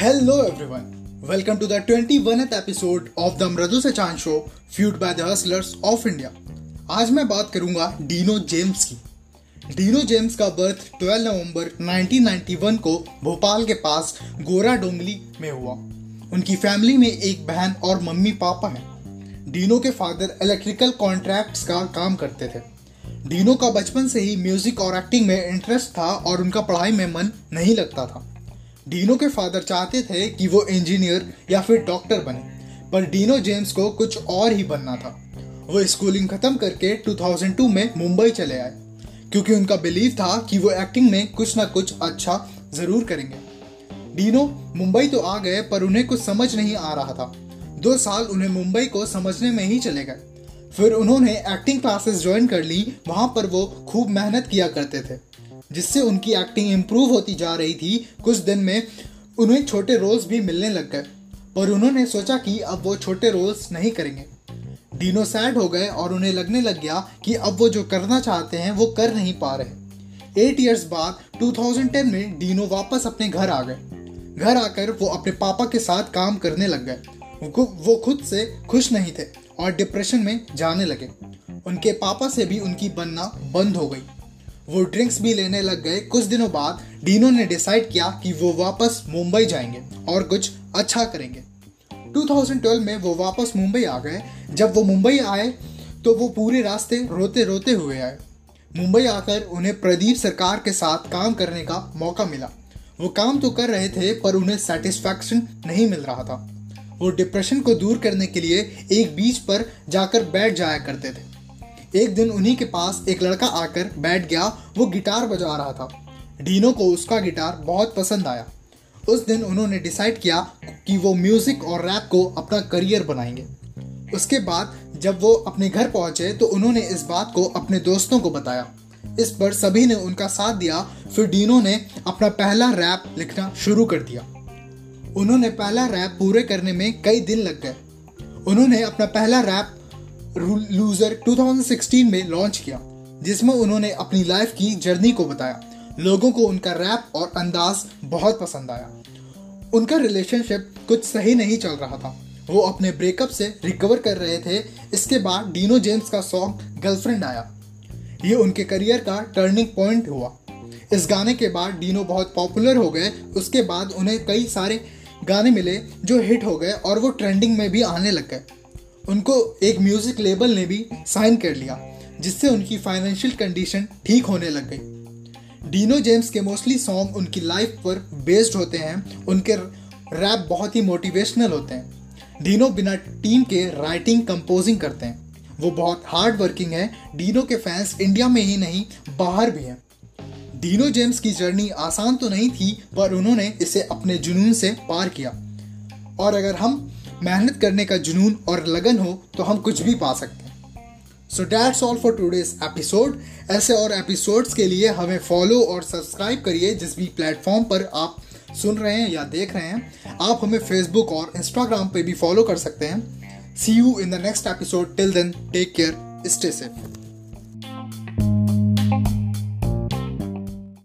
Hello, everyone. Welcome to the 21th episode of the से चाँद show feud by the hustlers of India आज मैं बात करूँगा डीनो जेम्स की। डीनो जेम्स का बर्थ 12 नवंबर 1991 को भोपाल के पास गोरा डोंगली में हुआ। उनकी फैमिली में एक बहन और मम्मी पापा हैं। डीनो के फादर इलेक्ट्रिकल कॉन्ट्रैक्ट्स का काम करते थे। डीनो का बचपन से ही म्यूज़िक और एक्टिंग में इंटरेस्ट था और उनका पढ़ाई में मन नहीं लगता था। डीनो के फादर चाहते थे कि वो इंजीनियर या फिर डॉक्टर बने, पर डीनो जेम्स को कुछ और ही बनना था। वो स्कूलिंग खत्म करके 2002 में मुंबई चले आए, क्योंकि उनका बिलीव था कि वो एक्टिंग में कुछ ना कुछ अच्छा ज़रूर करेंगे। डीनो मुंबई तो आ गए, पर उन्हें कुछ समझ नहीं आ रहा था। दो साल उन्हें मुंबई को समझने में ही चले गए। फिर उन्होंने एक्टिंग क्लासेस ज्वाइन कर ली, वहाँ पर वो खूब मेहनत किया करते थे। जिससे उनकी एक्टिंग इम्प्रूव होती जा रही थी। कुछ दिन में उन्हें छोटे रोल्स भी मिलने लग गए पर उन्होंने सोचा कि अब वो छोटे रोल्स नहीं करेंगे। डीनो सैड हो गए और उन्हें लगने लग गया कि अब वो जो करना चाहते हैं, वो कर नहीं पा रहे। एट ईयर्स बाद 2010 में डीनो वापस अपने घर आ गए। घर आकर वो अपने पापा के साथ काम करने लग गए। वो खुद से खुश नहीं थे और डिप्रेशन में जाने लगे। उनके पापा से भी उनकी बनना बंद हो गई। वो ड्रिंक्स भी लेने लग गए। कुछ दिनों बाद डीनो ने डिसाइड किया कि वो वापस मुंबई जाएँगे और कुछ अच्छा करेंगे। 2012 में वो वापस मुंबई आ गए। जब वो मुंबई आए तो वो पूरे रास्ते रोते रोते हुए आए। मुंबई आकर उन्हें प्रदीप सरकार के साथ काम करने का मौका मिला। वो काम तो कर रहे थे, पर उन्हें सेटिस्फैक्शन नहीं मिल रहा था। वो डिप्रेशन को दूर करने के लिए एक बीच पर जाकर बैठ जाया करते थे। एक दिन उन्हीं के पास एक लड़का आकर बैठ गया, वो गिटार बजा रहा था। डीनो को उसका गिटार बहुत पसंद आया। उस दिन उन्होंने डिसाइड किया कि वो म्यूज़िक और रैप को अपना करियर बनाएँगे। उसके बाद जब वो अपने घर पहुँचे तो उन्होंने इस बात को अपने दोस्तों को बताया। इस पर सभी ने उनका साथ दिया। फिर डीनो ने अपना पहला रैप लिखना शुरू कर दिया। उन्होंने पहला रैप पूरे करने में कई दिन लग गए। उन्होंने अपना पहला रैप लूजर 2016 में लॉन्च किया, जिसमें उन्होंने अपनी लाइफ की जर्नी को बताया। लोगों को उनका रैप और अंदाज बहुत पसंद आया। उनका रिलेशनशिप कुछ सही नहीं चल रहा था। वो अपने ब्रेकअप से रिकवर कर रहे थे। इसके बाद डीनो जेम्स का सॉन्ग गर्लफ्रेंड आया। ये उनके करियर का टर्निंग पॉइंट हुआ। इस गाने के बाद डीनो बहुत पॉपुलर हो गए। उसके बाद उन्हें कई सारे गाने मिले जो हिट हो गए और वो ट्रेंडिंग में भी आने लग गए। उनको एक म्यूज़िक लेबल ने भी साइन कर लिया, जिससे उनकी फाइनेंशियल कंडीशन ठीक होने लग गई। डीनो जेम्स के मोस्टली सॉन्ग उनकी लाइफ पर बेस्ड होते हैं, उनके रैप बहुत ही मोटिवेशनल होते हैं। डीनो बिना टीम के राइटिंग कंपोजिंग करते हैं। वो बहुत हार्ड वर्किंग है डीनो के फैंस इंडिया में ही नहीं, बाहर भी हैं। डीनो जेम्स की जर्नी आसान तो नहीं थी, पर उन्होंने इसे अपने जुनून से पार किया। और अगर हम मेहनत करने का जुनून और लगन हो तो हम कुछ भी पा सकते हैं। So that's all for today's episode ऐसे और एपिसोड्स के लिए हमें फॉलो और सब्सक्राइब करिए जिस भी प्लेटफॉर्म पर आप सुन रहे हैं या देख रहे हैं। आप हमें फेसबुक और इंस्टाग्राम पे भी फॉलो कर सकते हैं। See you in the next episode till then take care stay safe